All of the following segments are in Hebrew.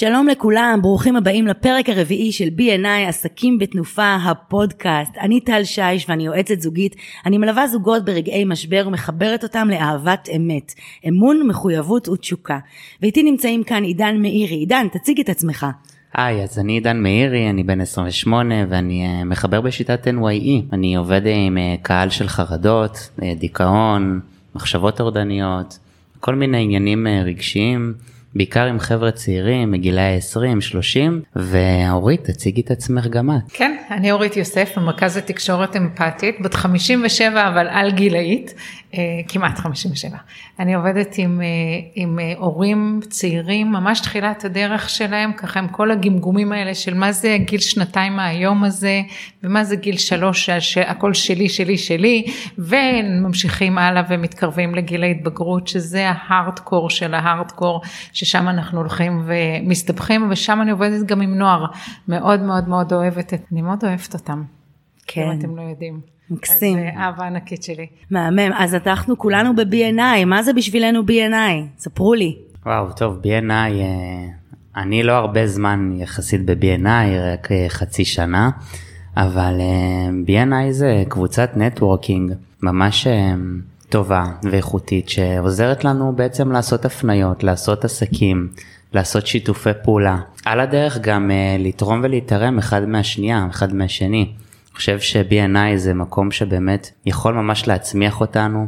שלום לכולם, ברוכים הבאים לפרק הרביעי של B&I עסקים בתנופה הפודקאסט. אני טל שיש ואני יועצת זוגית. אני מלווה זוגות ברגעי משבר ומחברת אותם לאהבת אמת, אמון, מחויבות ותשוקה. ואיתי נמצאים כאן עידן מאירי. עידן, תציג את עצמך. היי, אז אני עידן מאירי, אני בן 28 ואני uh, מחבר בשיטת NYE. אני עובד עם uh, קהל של חרדות, uh, דיכאון, מחשבות טורדניות, כל מיני עניינים רגשיים. בעיקר עם חבר'ה צעירים מגילאי 20-30 ואורית תציגי את עצמך גם את. כן, אני אורית יוסף במרכז לתקשורת אמפתית, בת 57 אבל על גילאית, אה, כמעט 57. אני עובדת עם, אה, עם אה, הורים צעירים, ממש תחילת הדרך שלהם, ככה עם כל הגמגומים האלה של מה זה גיל שנתיים מהיום הזה, ומה זה גיל שלוש, שהכל שלי, שלי, שלי, וממשיכים הלאה ומתקרבים לגיל ההתבגרות, שזה ההארדקור של ההארדקור, ששם אנחנו הולכים ומסתבכים, ושם אני עובדת גם עם נוער, מאוד מאוד מאוד אוהבת, אני מאוד אוהבת אותם. כן. אם אתם לא יודעים. מקסים. אז אה, אהבה ענקית שלי. מהמם. אז אנחנו כולנו ב-B&I, מה זה בשבילנו B&I? ספרו לי. וואו, טוב, B&I, אה, אני לא הרבה זמן יחסית ב-B&I, רק אה, חצי שנה, אבל B&I זה קבוצת נטוורקינג ממש טובה ואיכותית, שעוזרת לנו בעצם לעשות הפניות, לעשות עסקים, לעשות שיתופי פעולה. על הדרך גם לתרום ולהתערם אחד מהשנייה, אחד מהשני. חושב ש-B&I זה מקום שבאמת יכול ממש להצמיח אותנו,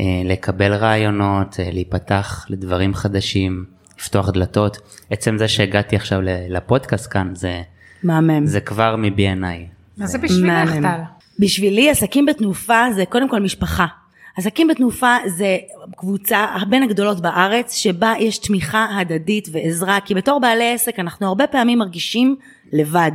אה, לקבל רעיונות, אה, להיפתח לדברים חדשים, לפתוח דלתות. עצם זה שהגעתי עכשיו לפודקאסט כאן זה, מהמם. זה כבר מ-B&I. מה זה בשבילך טל? בשבילי עסקים בתנופה זה קודם כל משפחה. עסקים בתנופה זה קבוצה בין הגדולות בארץ שבה יש תמיכה הדדית ועזרה כי בתור בעלי עסק אנחנו הרבה פעמים מרגישים לבד.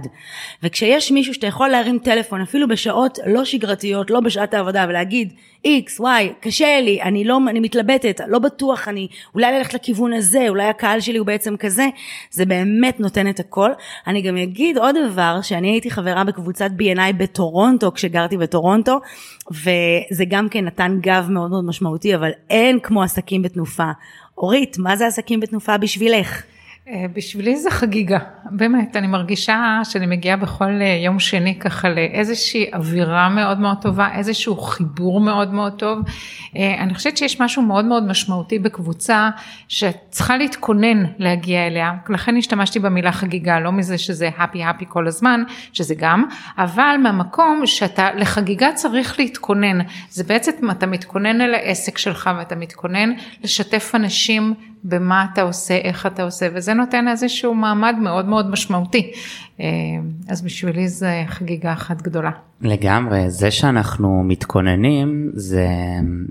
וכשיש מישהו שאתה יכול להרים טלפון אפילו בשעות לא שגרתיות לא בשעת העבודה ולהגיד x y קשה לי אני לא אני מתלבטת לא בטוח אני אולי ללכת לכיוון הזה אולי הקהל שלי הוא בעצם כזה זה באמת נותן את הכל. אני גם אגיד עוד דבר שאני הייתי חברה בקבוצת B&I בטורונטו כשגרתי בטורונטו וזה גם כן נתן גב מאוד מאוד משמעותי אבל אין כמו עסקים בתנופה. אורית מה זה עסקים בתנופה בשבילך? אה, בשבילי זה חגיגה, באמת, אני מרגישה שאני מגיעה בכל אה, יום שני ככה לאיזושהי אווירה מאוד מאוד טובה, איזשהו חיבור מאוד מאוד טוב. אה, אני חושבת שיש משהו מאוד מאוד משמעותי בקבוצה שצריכה להתכונן להגיע אליה, לכן השתמשתי במילה חגיגה, לא מזה שזה happy happy כל הזמן, שזה גם, אבל מהמקום שאתה לחגיגה צריך להתכונן, זה בעצם אתה מתכונן אל העסק שלך ואתה מתכונן לשתף אנשים במה אתה עושה, איך אתה עושה, וזה נותן איזשהו מעמד מאוד מאוד משמעותי. אה, אז בשבילי זה חגיגה אחת גדולה. לגמרי, זה שאנחנו מתכוננים זה,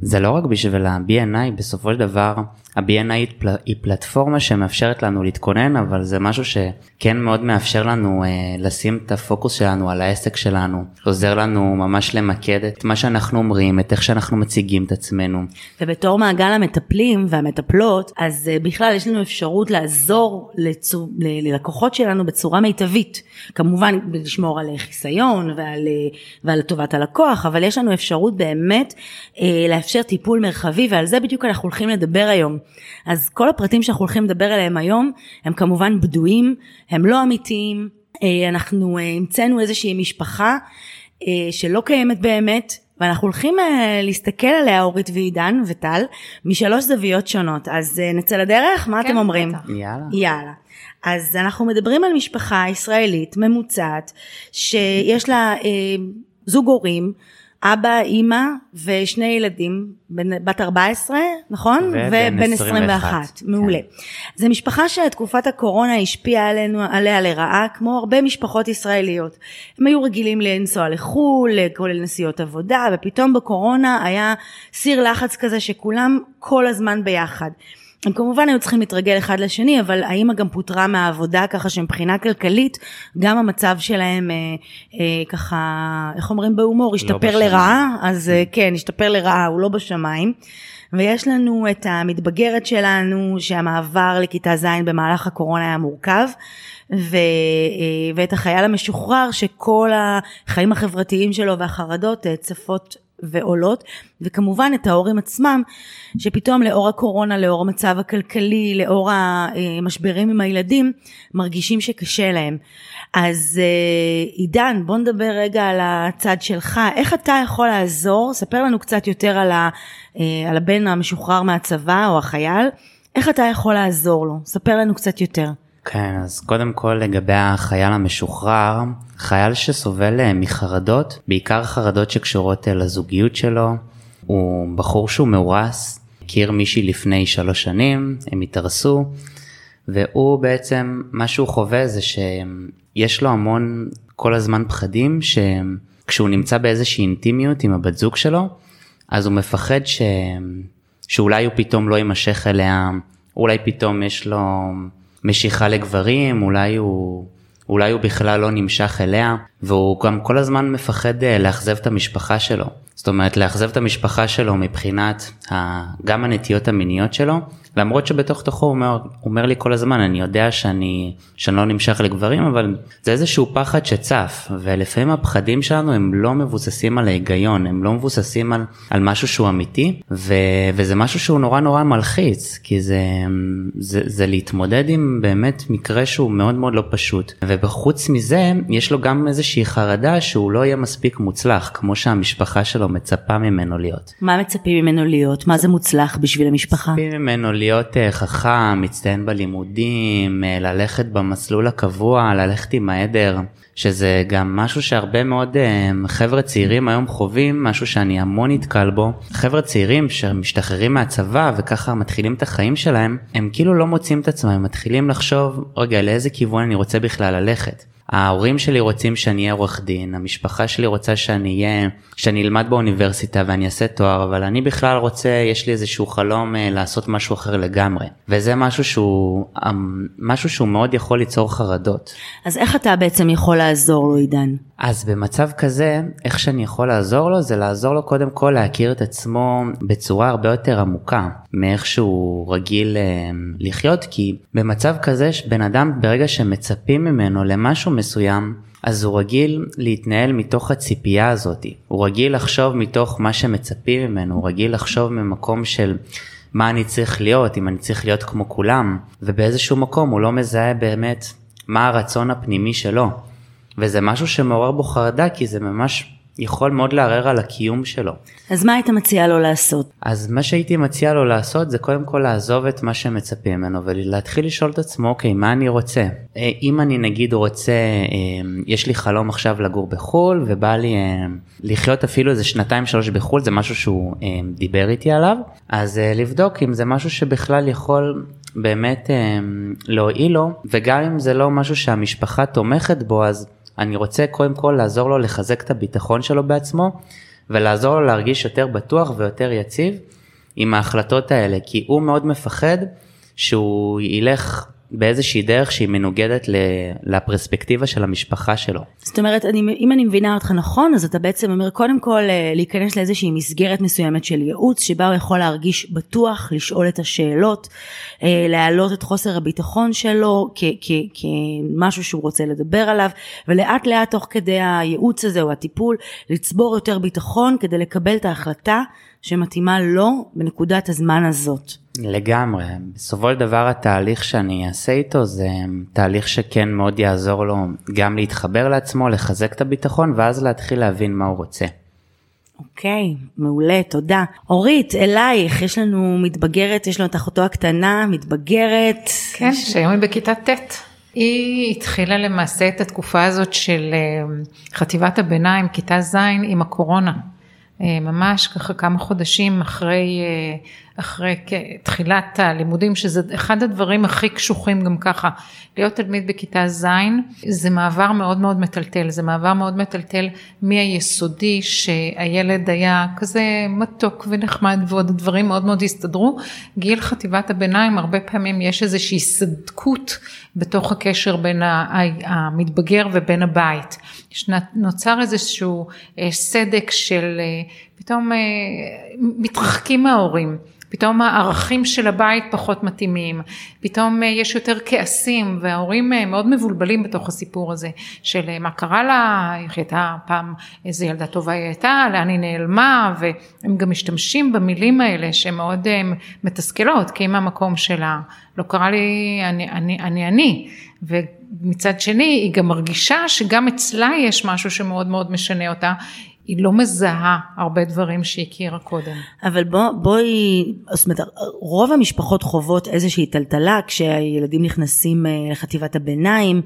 זה לא רק בשביל ה-B&I, בסופו של דבר ה-B&I היא, פל, היא פלטפורמה שמאפשרת לנו להתכונן, אבל זה משהו שכן מאוד מאפשר לנו אה, לשים את הפוקוס שלנו על העסק שלנו, עוזר לנו ממש למקד את מה שאנחנו אומרים, את איך שאנחנו מציגים את עצמנו. ובתור מעגל המטפלים והמטפלות, אז אה, בכלל יש לנו אפשרות לעזור לצור, ללקוחות שלנו בצורה מיטבית. כמובן לשמור על חיסיון ועל, אה, ועל טובת הלקוח, אבל יש לנו אפשרות באמת אה, לאפשר טיפול מרחבי ועל זה בדיוק אנחנו הולכים לדבר היום. אז כל הפרטים שאנחנו הולכים לדבר עליהם היום הם כמובן בדויים, הם לא אמיתיים, אה, אנחנו אה, המצאנו איזושהי משפחה אה, שלא קיימת באמת. ואנחנו הולכים uh, להסתכל עליה אורית ועידן וטל משלוש זוויות שונות. אז uh, נצא לדרך? מה כן, אתם אומרים יאללה. יאללה אז אנחנו מדברים על משפחה ישראלית ממוצעת שיש לה uh, זוג הורים אבא, אימא ושני ילדים, בת 14, נכון? ובן 21. 21. מעולה. כן. זו משפחה שתקופת הקורונה השפיעה עלינו, עליה לרעה, כמו הרבה משפחות ישראליות. הם היו רגילים לנסוע לחו"ל, כולל נסיעות עבודה, ופתאום בקורונה היה סיר לחץ כזה שכולם כל הזמן ביחד. הם כמובן היו צריכים להתרגל אחד לשני, אבל האימא גם פוטרה מהעבודה ככה שמבחינה כלכלית, גם המצב שלהם אה, אה, ככה, איך אומרים בהומור, השתפר בשמיים. לרעה, אז אה, כן, השתפר לרעה, הוא לא בשמיים. ויש לנו את המתבגרת שלנו, שהמעבר לכיתה ז' במהלך הקורונה היה מורכב, ו, אה, ואת החייל המשוחרר שכל החיים החברתיים שלו והחרדות אה, צפות ועולות, וכמובן את ההורים עצמם, שפתאום לאור הקורונה, לאור המצב הכלכלי, לאור המשברים עם הילדים, מרגישים שקשה להם. אז אה, עידן, בוא נדבר רגע על הצד שלך, איך אתה יכול לעזור, ספר לנו קצת יותר על, ה, אה, על הבן המשוחרר מהצבא או החייל, איך אתה יכול לעזור לו, ספר לנו קצת יותר. כן, אז קודם כל לגבי החייל המשוחרר, חייל שסובל אה, מחרדות, בעיקר חרדות שקשורות אה, לזוגיות שלו, הוא בחור שהוא מאורס, הכיר מישהי לפני שלוש שנים, הם התארסו, והוא בעצם, מה שהוא חווה זה שיש לו המון כל הזמן פחדים, שכשהוא נמצא באיזושהי אינטימיות עם הבת זוג שלו, אז הוא מפחד ש... שאולי הוא פתאום לא יימשך אליה, אולי פתאום יש לו משיכה לגברים, אולי הוא, אולי הוא בכלל לא נמשך אליה, והוא גם כל הזמן מפחד אה, לאכזב את המשפחה שלו. זאת אומרת, לאכזב את המשפחה שלו מבחינת ה, גם הנטיות המיניות שלו, למרות שבתוך תוכו הוא אומר, אומר לי כל הזמן, אני יודע שאני, שאני לא נמשך לגברים, אבל זה איזשהו פחד שצף, ולפעמים הפחדים שלנו הם לא מבוססים על ההיגיון, הם לא מבוססים על, על משהו שהוא אמיתי, ו, וזה משהו שהוא נורא נורא מלחיץ, כי זה, זה, זה להתמודד עם באמת מקרה שהוא מאוד מאוד לא פשוט. ובחוץ מזה, יש לו גם איזושהי חרדה שהוא לא יהיה מספיק מוצלח, כמו שהמשפחה שלו מצפה ממנו להיות. מה מצפים ממנו להיות? מה זה מוצלח בשביל המשפחה? מצפים ממנו להיות אה, חכם, מצטיין בלימודים, אה, ללכת במסלול הקבוע, ללכת עם העדר, שזה גם משהו שהרבה מאוד אה, חבר'ה צעירים היום חווים, משהו שאני המון נתקל בו. חבר'ה צעירים שמשתחררים מהצבא וככה מתחילים את החיים שלהם, הם כאילו לא מוצאים את עצמם, הם מתחילים לחשוב, רגע, לאיזה כיוון אני רוצה בכלל ללכת. ההורים שלי רוצים שאני אהיה עורך דין, המשפחה שלי רוצה שאני אהיה, שאני אלמד באוניברסיטה ואני אעשה תואר, אבל אני בכלל רוצה, יש לי איזשהו חלום אה, לעשות משהו אחר לגמרי. וזה משהו שהוא, אה, משהו שהוא מאוד יכול ליצור חרדות. אז איך אתה בעצם יכול לעזור לו, עידן? אז במצב כזה, איך שאני יכול לעזור לו, זה לעזור לו קודם כל להכיר את עצמו בצורה הרבה יותר עמוקה מאיך שהוא רגיל אה, לחיות, כי במצב כזה, בן אדם ברגע שמצפים ממנו למשהו מסוים, אז הוא רגיל להתנהל מתוך הציפייה הזאת, הוא רגיל לחשוב מתוך מה שמצפים ממנו, הוא רגיל לחשוב ממקום של מה אני צריך להיות, אם אני צריך להיות כמו כולם, ובאיזשהו מקום הוא לא מזהה באמת מה הרצון הפנימי שלו. וזה משהו שמעורר בו חרדה כי זה ממש יכול מאוד לערער על הקיום שלו. אז מה היית מציעה לו לעשות? אז מה שהייתי מציע לו לעשות זה קודם כל לעזוב את מה שמצפים ממנו ולהתחיל לשאול את עצמו אוקיי מה אני רוצה. אה, אם אני נגיד רוצה אה, יש לי חלום עכשיו לגור בחו"ל ובא לי אה, לחיות אפילו איזה שנתיים שלוש בחו"ל זה משהו שהוא דיבר איתי עליו אז לבדוק אם זה משהו שבכלל יכול באמת להועיל לו וגם אם זה לא משהו שהמשפחה תומכת בו אז אני רוצה קודם כל לעזור לו לחזק את הביטחון שלו בעצמו ולעזור לו להרגיש יותר בטוח ויותר יציב עם ההחלטות האלה כי הוא מאוד מפחד שהוא ילך באיזושהי דרך שהיא מנוגדת לפרספקטיבה של המשפחה שלו. זאת אומרת, אני, אם אני מבינה אותך נכון, אז אתה בעצם אומר קודם כל אה, להיכנס לאיזושהי מסגרת מסוימת של ייעוץ, שבה הוא יכול להרגיש בטוח, לשאול את השאלות, אה, להעלות את חוסר הביטחון שלו כמשהו שהוא רוצה לדבר עליו, ולאט לאט תוך כדי הייעוץ הזה או הטיפול, לצבור יותר ביטחון כדי לקבל את ההחלטה שמתאימה לו בנקודת הזמן הזאת. לגמרי, בסופו של דבר התהליך שאני אעשה איתו זה תהליך שכן מאוד יעזור לו גם להתחבר לעצמו, לחזק את הביטחון ואז להתחיל להבין מה הוא רוצה. אוקיי, okay, מעולה, תודה. אורית, אלייך, יש לנו מתבגרת, יש לנו את אחותו הקטנה, מתבגרת. כן, יש... שהיום היא בכיתה ט'. היא התחילה למעשה את התקופה הזאת של אה, חטיבת הביניים, כיתה ז', עם הקורונה. אה, ממש ככה כמה חודשים אחרי, אה, אחרי תחילת הלימודים, שזה אחד הדברים הכי קשוחים גם ככה. להיות תלמיד בכיתה ז' זה מעבר מאוד מאוד מטלטל, זה מעבר מאוד מטלטל מהיסודי שהילד היה כזה מתוק ונחמד ועוד דברים מאוד מאוד הסתדרו. גיל חטיבת הביניים הרבה פעמים יש איזושהי סדקות בתוך הקשר בין המתבגר ובין הבית. נוצר איזשהו אה, סדק של אה, פתאום אה, מתרחקים מההורים. פתאום הערכים של הבית פחות מתאימים, פתאום יש יותר כעסים וההורים מאוד מבולבלים בתוך הסיפור הזה של מה קרה לה, איך הייתה פעם, איזה ילדה טובה היא הייתה, לאן היא נעלמה והם גם משתמשים במילים האלה שהן מאוד מתסכלות כי אם המקום שלה לא קרה לי אני אני אני אני. ומצד שני היא גם מרגישה שגם אצלה יש משהו שמאוד מאוד משנה אותה היא לא מזהה הרבה דברים שהיא הכירה קודם. אבל בוא, בואי, זאת אומרת, רוב המשפחות חוות איזושהי טלטלה כשהילדים נכנסים אה, לחטיבת הביניים,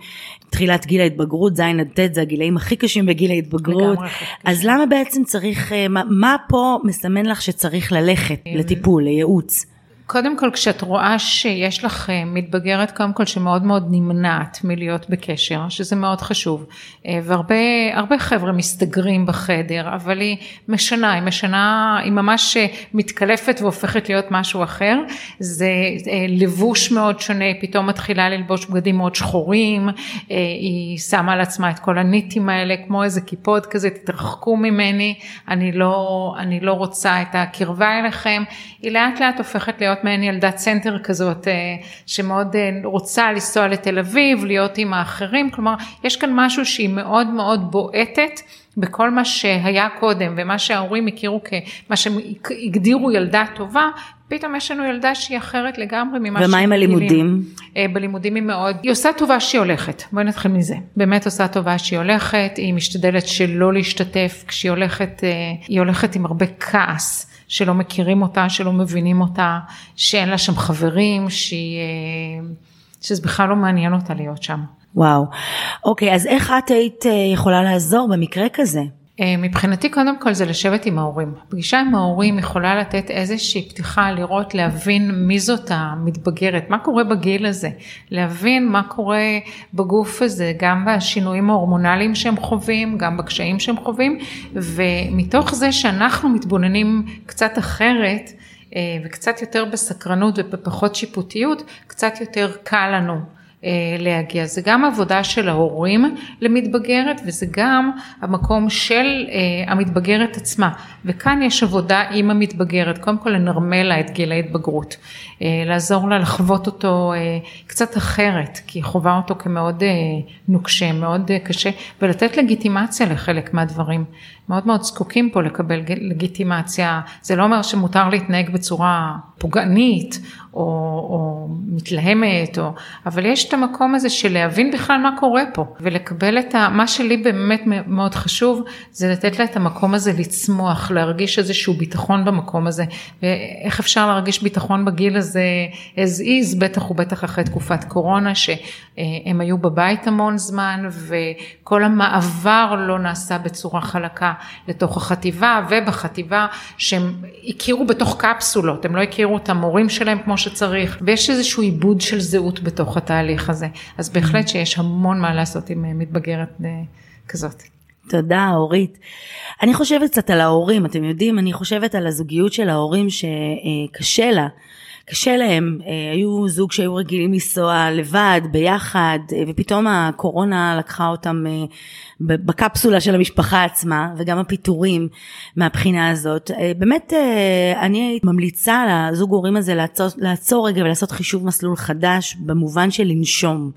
תחילת גיל ההתבגרות, ז' עד ט' זה הגילאים הכי קשים בגיל ההתבגרות, אז למה בעצם צריך, אה, מה, מה פה מסמן לך שצריך ללכת אה, לטיפול, לייעוץ? קודם כל כשאת רואה שיש לך אה, מתבגרת קודם כל שמאוד מאוד נמנעת מלהיות בקשר שזה מאוד חשוב. אה, והרבה חבר'ה מסתגרים בחדר אבל היא משנה היא משנה היא ממש אה, מתקלפת והופכת להיות משהו אחר. זה לבוש מאוד שונה פתאום מתחילה ללבוש בגדים מאוד שחורים היא שמה על עצמה את כל הניטים האלה כמו איזה קיפוד כזה תתרחקו ממני אני לא אני לא רוצה את הקרבה אליכם. היא לאט לאט הופכת להיות להיות מעין ילדת סנטר כזאת אה, שמאוד אה, רוצה לנסוע לתל אביב, להיות עם האחרים, כלומר יש כאן משהו שהיא מאוד מאוד בועטת בכל מה שהיה קודם ומה שההורים הכירו כמה שהם הגדירו ילדה טובה, פתאום יש לנו ילדה שהיא אחרת לגמרי ממה ומה עם הלימודים? אה, בלימודים היא מאוד, היא עושה טובה שהיא הולכת, בואי נתחיל מזה. באמת עושה טובה שהיא הולכת, היא משתדלת שלא להשתתף, כשהיא הולכת, היא הולכת עם הרבה כעס. שלא מכירים אותה, שלא מבינים אותה, שאין לה שם חברים, שהיא, אה, שזה בכלל לא מעניין אותה להיות שם. וואו. אוקיי, אז איך את היית אה, יכולה לעזור במקרה כזה? אה, מבחינתי קודם כל זה לשבת עם ההורים. פגישה עם ההורים יכולה לתת איזושהי פתיחה, לראות, להבין מי זאת המתבגרת, מה קורה בגיל הזה, להבין מה קורה בגוף הזה, גם בשינויים ההורמונליים שהם חווים, גם בקשיים שהם חווים, ומתוך זה שאנחנו מתבוננים קצת אחרת, אה, וקצת יותר בסקרנות ובפחות שיפוטיות, קצת יותר קל לנו להגיע. זה גם עבודה של ההורים למתבגרת וזה גם המקום של אה, המתבגרת עצמה. וכאן יש עבודה עם המתבגרת, קודם כל לנרמל לה את גיל ההתבגרות. אה, לעזור לה לחוות אותו קצת אחרת, כי היא חווה אותו כמאוד נוקשה, מאוד קשה, ולתת לגיטימציה לחלק מהדברים. מאוד מאוד זקוקים פה לקבל לגיטימציה, זה לא אומר שמותר להתנהג בצורה פוגענית או, או מתלהמת, או, אבל יש את המקום הזה של להבין בכלל מה קורה פה ולקבל את ה... מה שלי באמת מאוד חשוב זה לתת לה את המקום הזה לצמוח, להרגיש איזשהו ביטחון במקום הזה. ואיך אפשר להרגיש ביטחון בגיל הזה as is, בטח ובטח אחרי תקופת קורונה שהם היו בבית המון זמן וכל המעבר לא נעשה בצורה חלקה לתוך החטיבה ובחטיבה שהם הכירו בתוך קפסולות, הם לא הכירו את המורים שלהם כמו שצריך ויש איזשהו עיבוד של זהות בתוך התהליך הזה, אז בהחלט שיש המון מה לעשות עם אה, מתבגרת אה, כזאת. תודה אורית. אני חושבת קצת על ההורים, אתם יודעים, אני חושבת על הזוגיות של ההורים שקשה לה. קשה להם, אה, היו זוג שהיו רגילים לנסוע לבד, ביחד, ופתאום הקורונה לקחה אותם בקפסולה של המשפחה עצמה, וגם הפיטורים מהבחינה הזאת. באמת, אני ממליצה לזוג הורים הזה לעצור, לעצור רגע ולעשות חישוב מסלול חדש, במובן של לנשום.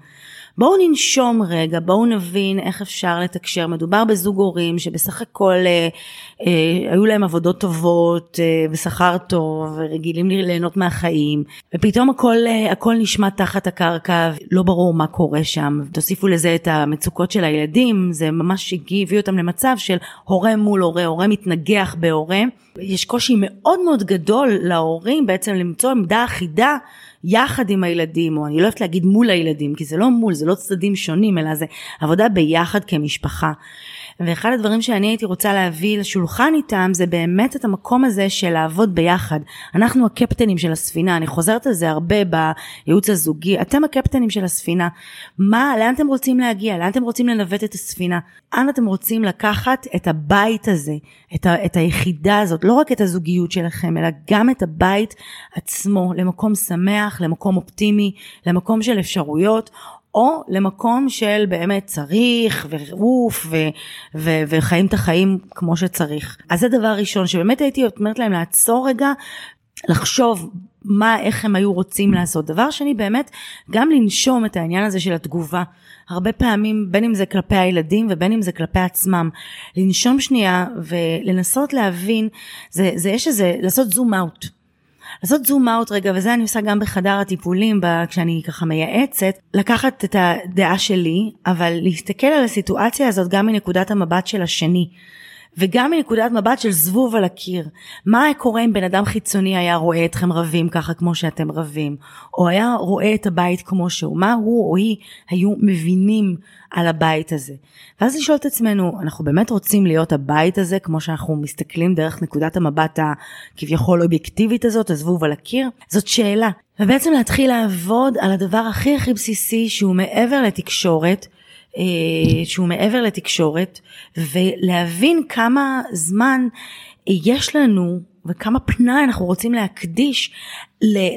בואו ננשום רגע, בואו נבין איך אפשר לתקשר. מדובר בזוג הורים שבסך הכל אה, אה, היו להם עבודות טובות אה, ושכר טוב ורגילים ליהנות מהחיים, ופתאום הכל, אה, הכל נשמע תחת הקרקע, לא ברור מה קורה שם. תוסיפו לזה את המצוקות של הילדים, זה ממש הביא אותם למצב של הורה מול הורה, הורה מתנגח בהורה. יש קושי מאוד מאוד גדול להורים בעצם למצוא עמדה אחידה יחד עם הילדים, או אני לא אוהבת להגיד מול הילדים, כי זה לא מול, זה לא צדדים שונים, אלא זה עבודה ביחד כמשפחה. ואחד הדברים שאני הייתי רוצה להביא לשולחן איתם זה באמת את המקום הזה של לעבוד ביחד. אנחנו הקפטנים של הספינה, אני חוזרת על זה הרבה בייעוץ הזוגי, אתם הקפטנים של הספינה. מה, לאן אתם רוצים להגיע? לאן אתם רוצים לנווט את הספינה? אנה אתם רוצים לקחת את הבית הזה, את, ה, את היחידה הזאת, לא רק את הזוגיות שלכם, אלא גם את הבית עצמו, למקום שמח, למקום אופטימי, למקום של אפשרויות, או למקום של באמת צריך ועוף ו- ו- וחיים את החיים כמו שצריך. אז זה דבר ראשון שבאמת הייתי אומרת להם לעצור רגע לחשוב מה, איך הם היו רוצים לעשות. דבר שני, באמת, גם לנשום את העניין הזה של התגובה. הרבה פעמים, בין אם זה כלפי הילדים ובין אם זה כלפי עצמם. לנשום שנייה ולנסות להבין, זה, זה יש איזה, לעשות זום אאוט. לעשות זום אאוט רגע, וזה אני עושה גם בחדר הטיפולים, כשאני ככה מייעצת, לקחת את הדעה שלי, אבל להסתכל על הסיטואציה הזאת גם מנקודת המבט של השני. וגם מנקודת מבט של זבוב על הקיר. מה היה קורה אם בן אדם חיצוני היה רואה אתכם רבים ככה כמו שאתם רבים, או היה רואה את הבית כמו שהוא, מה הוא או היא היו מבינים על הבית הזה. ואז לשאול את עצמנו, אנחנו באמת רוצים להיות הבית הזה כמו שאנחנו מסתכלים דרך נקודת המבט הכביכול אובייקטיבית הזאת, הזבוב על הקיר? זאת שאלה. ובעצם להתחיל לעבוד על הדבר הכי הכי בסיסי שהוא מעבר לתקשורת, שהוא מעבר לתקשורת, ולהבין כמה זמן יש לנו וכמה פנאי אנחנו רוצים להקדיש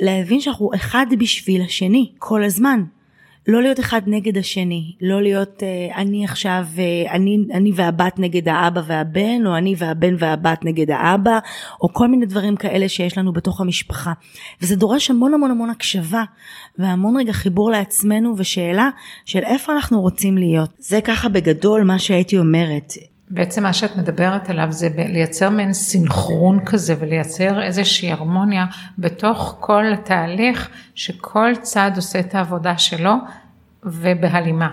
להבין שאנחנו אחד בשביל השני כל הזמן. לא להיות אחד נגד השני, לא להיות אה, אני עכשיו, אה, אני, אני והבת נגד האבא והבן, או אני והבן והבת נגד האבא, או כל מיני דברים כאלה שיש לנו בתוך המשפחה. וזה דורש המון המון המון הקשבה, והמון רגע חיבור לעצמנו, ושאלה של איפה אנחנו רוצים להיות. זה ככה בגדול מה שהייתי אומרת. בעצם מה שאת מדברת עליו זה לייצר מעין סינכרון כזה ולייצר איזושהי הרמוניה בתוך כל התהליך שכל צד עושה את העבודה שלו ובהלימה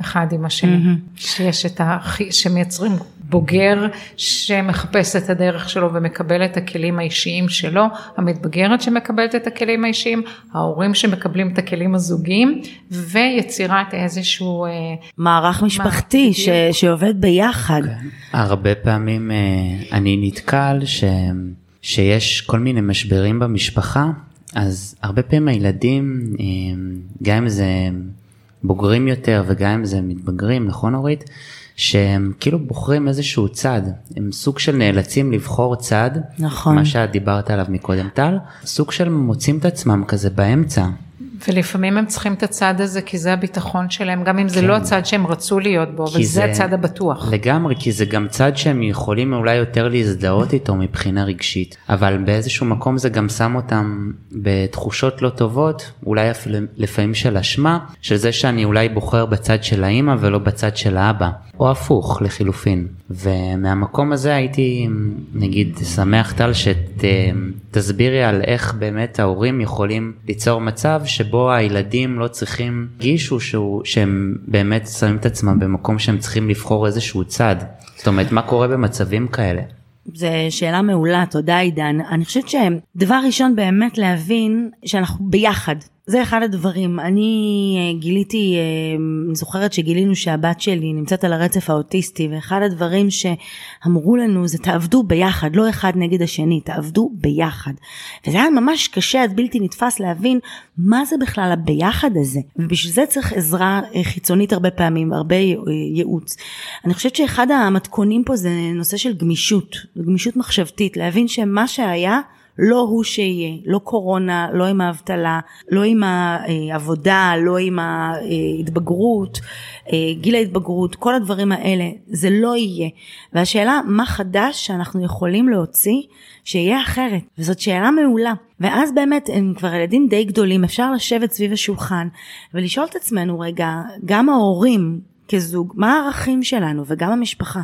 אחד עם השני, mm-hmm. שיש את ה... שמייצרים בוגר שמחפש את הדרך שלו ומקבל את הכלים האישיים שלו, המתבגרת שמקבלת את הכלים האישיים, ההורים שמקבלים את הכלים הזוגיים ויצירת איזשהו אה, מערך משפחתי ש, שעובד ביחד. Okay. כן. הרבה פעמים אה, אני נתקל ש, שיש כל מיני משברים במשפחה, אז הרבה פעמים הילדים, אה, גם אם זה בוגרים יותר וגם אם זה מתבגרים, נכון אורית? שהם כאילו בוחרים איזשהו צד, הם סוג של נאלצים לבחור צד, נכון, מה שאת דיברת עליו מקודם טל, סוג של מוצאים את עצמם כזה באמצע. ולפעמים הם צריכים את הצד הזה כי זה הביטחון שלהם, גם אם זה כן. לא הצד שהם רצו להיות בו, אבל זה, זה הצד הבטוח. לגמרי, כי זה גם צד שהם יכולים אולי יותר להזדהות איתו מבחינה רגשית, אבל באיזשהו מקום זה גם שם אותם בתחושות לא טובות, אולי אפילו לפעמים של אשמה, של זה שאני אולי בוחר בצד של האימא ולא בצד של האבא, או הפוך לחילופין. ומהמקום הזה הייתי נגיד שמח טל שתסבירי על איך באמת ההורים יכולים ליצור מצב שבו הילדים לא צריכים גישו שהם באמת שמים את עצמם במקום שהם צריכים לבחור איזשהו צד. זאת אומרת מה קורה במצבים כאלה. זו שאלה מעולה, תודה עידן. אני חושבת שדבר ראשון באמת להבין שאנחנו ביחד. זה אחד הדברים. אני אה, גיליתי, אה, אני זוכרת שגילינו שהבת שלי נמצאת על הרצף האוטיסטי, ואחד הדברים שאמרו לנו זה תעבדו ביחד, לא אחד נגד השני, תעבדו ביחד. וזה היה ממש קשה עד בלתי נתפס להבין מה זה בכלל הביחד הזה. ובשביל זה צריך עזרה אה, חיצונית הרבה פעמים, הרבה ייעוץ. אני חושבת שאחד המתכונים פה זה נושא של גמישות, גמישות מחשבתית, להבין שמה שהיה לא הוא שיהיה, לא קורונה, לא עם האבטלה, לא עם העבודה, לא עם ההתבגרות, גיל ההתבגרות, כל הדברים האלה, זה לא יהיה. והשאלה מה חדש שאנחנו יכולים להוציא שיהיה אחרת, וזאת שאלה מעולה. ואז באמת הם כבר ילדים די גדולים, אפשר לשבת סביב השולחן ולשאול את עצמנו רגע, גם ההורים כזוג, מה הערכים שלנו וגם המשפחה,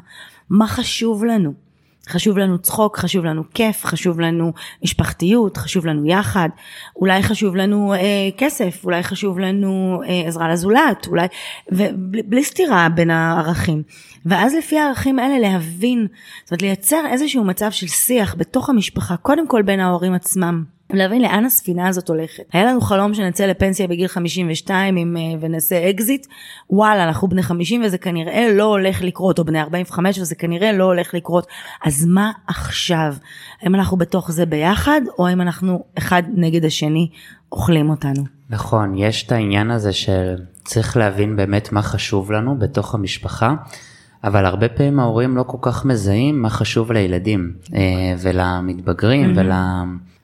מה חשוב לנו? חשוב לנו צחוק, חשוב לנו כיף, חשוב לנו משפחתיות, חשוב לנו יחד, אולי חשוב לנו אה, כסף, אולי חשוב לנו אה, עזרה לזולת, אולי, ובלי סתירה בין הערכים. ואז לפי הערכים האלה להבין, זאת אומרת לייצר איזשהו מצב של שיח בתוך המשפחה, קודם כל בין ההורים עצמם. להבין לאן הספינה הזאת הולכת. היה לנו חלום שנצא לפנסיה בגיל 52 עם, אה, ונעשה אקזיט, וואלה אנחנו בני 50 וזה כנראה לא הולך לקרות, או בני 45 וזה כנראה לא הולך לקרות. אז מה עכשיו? האם אנחנו בתוך זה ביחד, או האם אנחנו אחד נגד השני אוכלים אותנו? נכון, יש את העניין הזה שצריך להבין באמת מה חשוב לנו בתוך המשפחה. אבל הרבה פעמים ההורים לא כל כך מזהים מה חשוב לילדים אה, ולמתבגרים mm-hmm.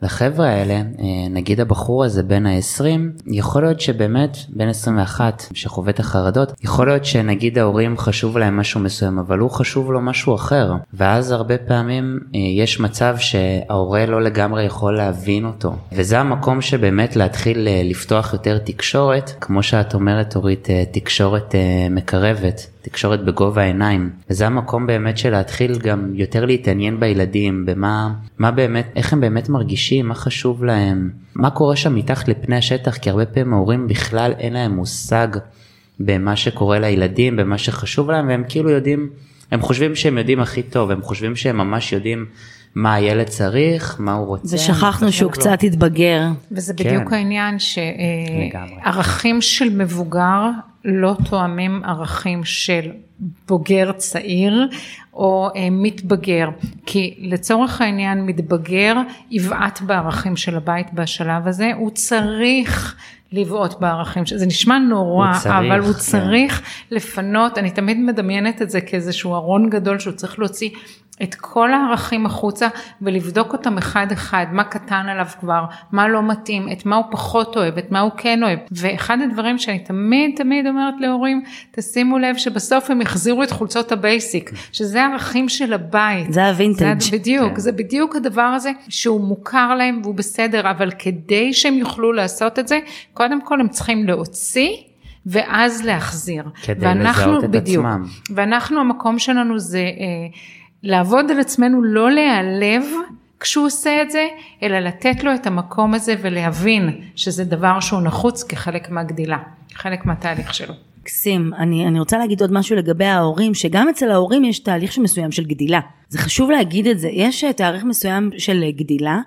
ולחבר'ה האלה, אה, נגיד הבחור הזה בין ה-20, יכול להיות שבאמת בין 21 שחווה את החרדות, יכול להיות שנגיד ההורים חשוב להם משהו מסוים, אבל הוא חשוב לו משהו אחר, ואז הרבה פעמים אה, יש מצב שההורה לא לגמרי יכול להבין אותו, וזה המקום שבאמת להתחיל לפתוח יותר תקשורת, כמו שאת אומרת אורית, תקשורת מקרבת. תקשורת בגובה העיניים. וזה המקום באמת של להתחיל גם יותר להתעניין בילדים במה מה באמת איך הם באמת מרגישים מה חשוב להם מה קורה שם מתחת לפני השטח כי הרבה פעמים ההורים בכלל אין להם מושג במה שקורה לילדים במה שחשוב להם והם כאילו יודעים הם חושבים שהם יודעים הכי טוב הם חושבים שהם ממש יודעים מה הילד צריך, מה הוא רוצה. ושכחנו שהוא לא. קצת התבגר. וזה בדיוק כן. העניין שערכים של מבוגר לא תואמים ערכים של בוגר צעיר או אה, מתבגר, כי לצורך העניין מתבגר יבעט בערכים של הבית בשלב הזה, הוא צריך לבעוט בערכים, זה נשמע נורא, הוא צריך, אבל הוא כן. צריך לפנות, אני תמיד מדמיינת את זה כאיזשהו ארון גדול שהוא צריך להוציא את כל הערכים החוצה ולבדוק אותם אחד אחד, מה קטן עליו כבר, מה לא מתאים, את מה הוא פחות אוהב, את מה הוא כן אוהב. ואחד הדברים שאני תמיד תמיד אומרת להורים, תשימו לב שבסוף הם יחזירו את חולצות ה basic, שזה הערכים של הבית. זה הווינטג'. זה בדיוק, כן. זה בדיוק הדבר הזה שהוא מוכר להם והוא בסדר, אבל כדי שהם יוכלו לעשות את זה, קודם כל הם צריכים להוציא. ואז להחזיר. כדי ואנחנו, לזהות את בדיוק, עצמם. ואנחנו המקום שלנו זה אה, לעבוד על עצמנו, לא להיעלב כשהוא עושה את זה, אלא לתת לו את המקום הזה ולהבין שזה דבר שהוא נחוץ כחלק מהגדילה, חלק מהתהליך שלו. מקסים, אני, אני רוצה להגיד עוד משהו לגבי ההורים, שגם אצל ההורים יש תהליך מסוים של גדילה. זה חשוב להגיד את זה, יש תאריך מסוים של גדילה, אה,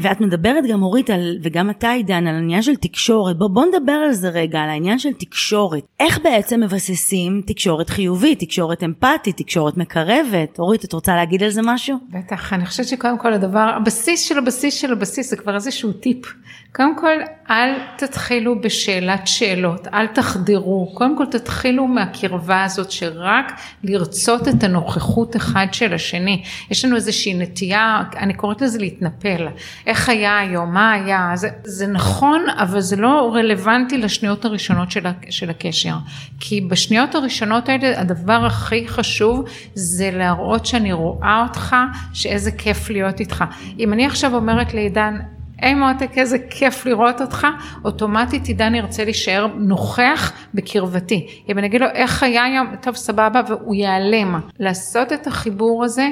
ואת מדברת גם אורית על, וגם אתה עידן, על העניין של תקשורת. בוא, בוא נדבר על זה רגע, על העניין של תקשורת. איך בעצם מבססים תקשורת חיובית, תקשורת אמפתית, תקשורת מקרבת? אורית, את רוצה להגיד על זה משהו? בטח, אני חושבת שקודם כל הדבר, הבסיס של הבסיס של הבסיס זה כבר איזשהו טיפ. קודם כל, אל תתחילו בשאלת שאלות, אל תחדרו. קודם כל תתחילו מהקרבה הזאת שרק לרצות את הנוכחות אחד של השני. יש לנו איזושהי נטייה, אני קוראת לזה להתנפל. איך היה היום, מה היה, זה, זה נכון, אבל זה לא רלוונטי לשניות הראשונות של, של הקשר. כי בשניות הראשונות האלה, הדבר הכי חשוב זה להראות שאני רואה אותך, שאיזה כיף להיות איתך. אם אני עכשיו אומרת לעידן, היי מותק, איזה כיף לראות אותך, אוטומטית עידן ירצה להישאר נוכח בקרבתי. אם אני אגיד לו, איך היה היום, טוב, סבבה, והוא ייעלם. לעשות את החיבור הזה,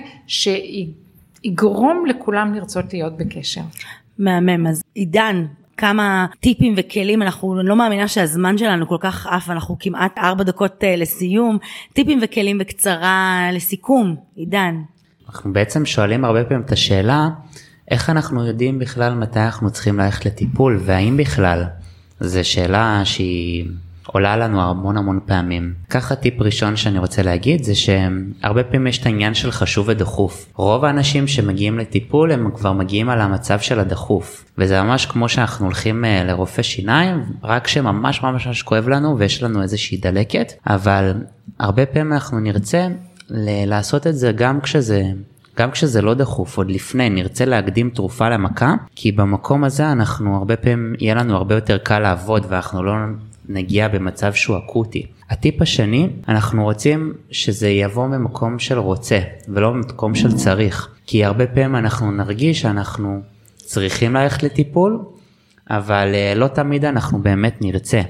שיגרום לכולם לרצות להיות בקשר. מהמם, אז עידן, כמה טיפים וכלים, אנחנו לא מאמינה שהזמן שלנו כל כך עף, אנחנו כמעט ארבע דקות אה, לסיום, טיפים וכלים בקצרה לסיכום, עידן. אנחנו בעצם שואלים הרבה פעמים את השאלה, איך אנחנו יודעים בכלל מתי אנחנו צריכים ללכת לטיפול והאם בכלל? זו שאלה שהיא עולה לנו המון המון פעמים. ככה טיפ ראשון שאני רוצה להגיד זה שהרבה פעמים יש את העניין של חשוב ודחוף. רוב האנשים שמגיעים לטיפול הם כבר מגיעים על המצב של הדחוף. וזה ממש כמו שאנחנו הולכים אה, לרופא שיניים, רק שממש ממש ממש כואב לנו ויש לנו איזושהי דלקת, אבל הרבה פעמים אנחנו נרצה לעשות את זה גם כשזה גם כשזה לא דחוף, עוד לפני, נרצה להקדים תרופה למכה, כי במקום הזה אנחנו הרבה פעמים, יהיה לנו הרבה יותר קל לעבוד ואנחנו לא נגיע במצב שהוא אקוטי. הטיפ השני, אנחנו רוצים שזה יבוא ממקום של רוצה ולא ממקום של צריך, כי הרבה פעמים אנחנו נרגיש שאנחנו צריכים ללכת לטיפול, אבל אה, לא תמיד אנחנו באמת נרצה.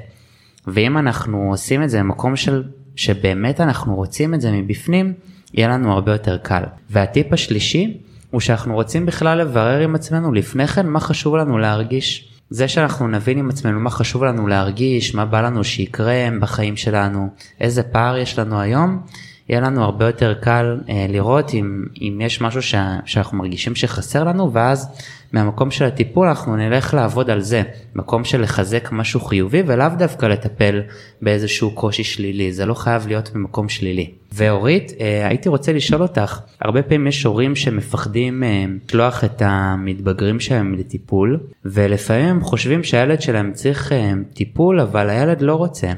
ואם אנחנו עושים את זה במקום של שבאמת אנחנו רוצים את זה מבפנים, יהיה לנו הרבה יותר קל. והטיפ השלישי הוא שאנחנו רוצים בכלל לברר עם עצמנו לפני כן מה חשוב לנו להרגיש. זה שאנחנו נבין עם עצמנו מה חשוב לנו להרגיש, מה בא לנו שיקרה בחיים שלנו, איזה פער יש לנו היום, יהיה לנו הרבה יותר קל אה, לראות אם, אם יש משהו ש, שאנחנו מרגישים שחסר לנו ואז מהמקום של הטיפול אנחנו נלך לעבוד על זה, מקום של לחזק משהו חיובי ולאו דווקא לטפל באיזשהו קושי שלילי, זה לא חייב להיות ממקום שלילי. ואורית, אה, הייתי רוצה לשאול אותך, הרבה פעמים יש הורים שמפחדים אה, לשלוח את המתבגרים שלהם לטיפול, ולפעמים הם חושבים שהילד שלהם צריך אה, טיפול אבל הילד לא רוצה.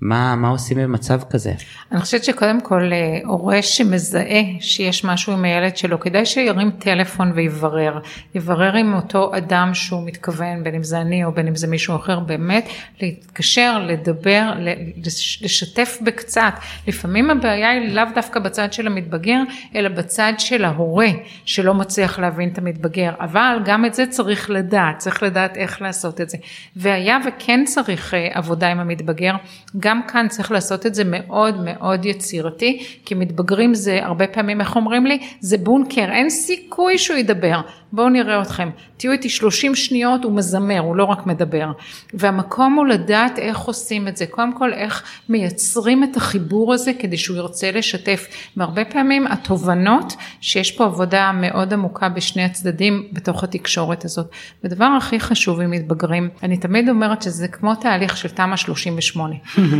מה, מה עושים במצב כזה? אני חושבת שקודם כל אה, הורה שמזהה שיש משהו עם הילד שלו, כדאי שירים טלפון ויברר. יברר עם אותו אדם שהוא מתכוון, בין אם זה אני או בין אם זה מישהו אחר, באמת להתקשר, לדבר, לשתף בקצת. לפעמים הבעיה היא לאו דווקא בצד של המתבגר, אלא בצד של ההורה שלא מצליח להבין את המתבגר. אבל גם את זה צריך לדעת, צריך לדעת איך לעשות את זה. והיה וכן צריך אה, עבודה עם המתבגר, גם גם כאן צריך לעשות את זה מאוד מאוד יצירתי, כי מתבגרים זה הרבה פעמים, איך אומרים לי? זה בונקר, אין סיכוי שהוא ידבר. בואו נראה אתכם, תהיו איתי 30 שניות, הוא מזמר, הוא לא רק מדבר. והמקום הוא לדעת איך עושים את זה, קודם כל איך מייצרים את החיבור הזה כדי שהוא ירצה לשתף. והרבה פעמים התובנות, שיש פה עבודה מאוד עמוקה בשני הצדדים בתוך התקשורת הזאת. ודבר הכי חשוב עם מתבגרים, אני תמיד אומרת שזה כמו תהליך של תמ"א 38.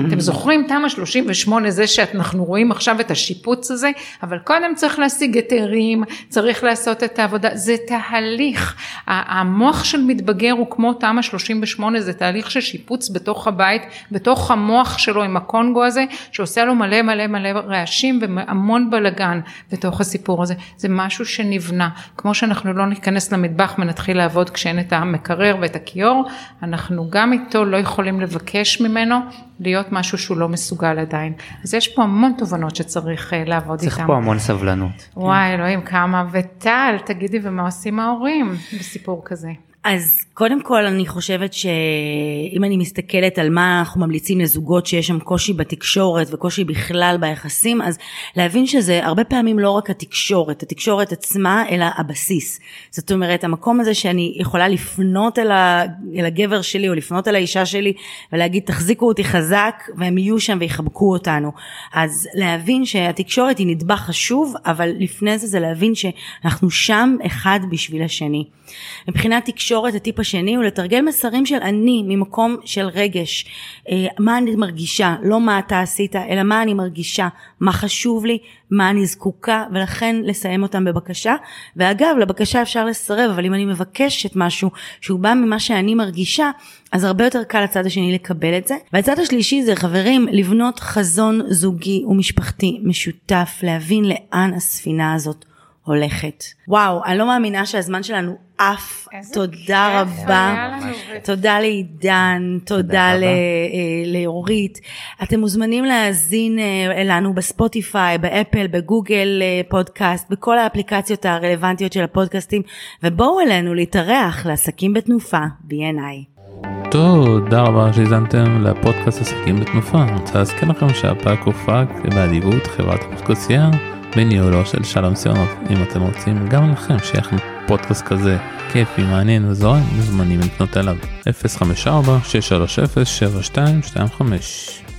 אתם זוכרים תמ"א 38 זה שאנחנו רואים עכשיו את השיפוץ הזה, אבל קודם צריך להשיג היתרים, צריך לעשות את העבודה, זה תהליך, המוח של מתבגר הוא כמו תמ"א 38, זה תהליך של שיפוץ בתוך הבית, בתוך המוח שלו עם הקונגו הזה, שעושה לו מלא מלא מלא רעשים והמון בלגן בתוך הסיפור הזה, זה משהו שנבנה, כמו שאנחנו לא ניכנס למטבח ונתחיל לעבוד כשאין את המקרר ואת הכיור, אנחנו גם איתו לא יכולים לבקש ממנו להיות משהו שהוא לא מסוגל עדיין. אז יש פה המון תובנות שצריך uh, לעבוד צריך איתם. צריך פה המון סבלנות. וואי, אלוהים, כמה. וטל, תגידי, ומה עושים ההורים בסיפור כזה? אז קודם כל אני חושבת שאם אני מסתכלת על מה אנחנו ממליצים לזוגות שיש שם קושי בתקשורת וקושי בכלל ביחסים, אז להבין שזה הרבה פעמים לא רק התקשורת, התקשורת עצמה, אלא הבסיס. זאת אומרת, המקום הזה שאני יכולה לפנות אל, הגבר שלי או לפנות אל האישה שלי ולהגיד תחזיקו אותי חזק והם יהיו שם ויחבקו אותנו. אז להבין שהתקשורת היא נדבך חשוב, אבל לפני זה זה להבין שאנחנו שם אחד בשביל השני. מבחינת תקשורת הטיפ השני הוא לתרגל מסרים של אני ממקום של רגש. אה, מה אני מרגישה, לא מה אתה עשית, אלא מה אני מרגישה, מה חשוב לי, מה אני זקוקה, ולכן לסיים אותם בבקשה. ואגב, לבקשה אפשר לסרב, אבל אם אני מבקשת משהו שהוא בא ממה שאני מרגישה, אז הרבה יותר קל לצד השני לקבל את זה. והצד השלישי זה חברים, לבנות חזון זוגי ומשפחתי משותף, להבין לאן הספינה הזאת הולכת. וואו, אני לא מאמינה שהזמן שלנו עף. תודה רבה. תודה לעידן, תודה אה, לאורית. אתם מוזמנים להאזין אה, לנו בספוטיפיי, באפל, בגוגל אה, פודקאסט, בכל האפליקציות הרלוונטיות של הפודקאסטים, ובואו אלינו להתארח לעסקים בתנופה, B&I. תודה רבה שהזמתם לפודקאסט עסקים בתנופה. אני רוצה להזכיר לכם שהפאק הופק באדיבות חברת אוכלוסייה. בניהולו של שלום סיונוב. אם אתם רוצים גם לכם שיהיה לכם פודקאסט כזה כיפי, מעניין וזורם, מוזמנים לפנות אליו 054-630-7225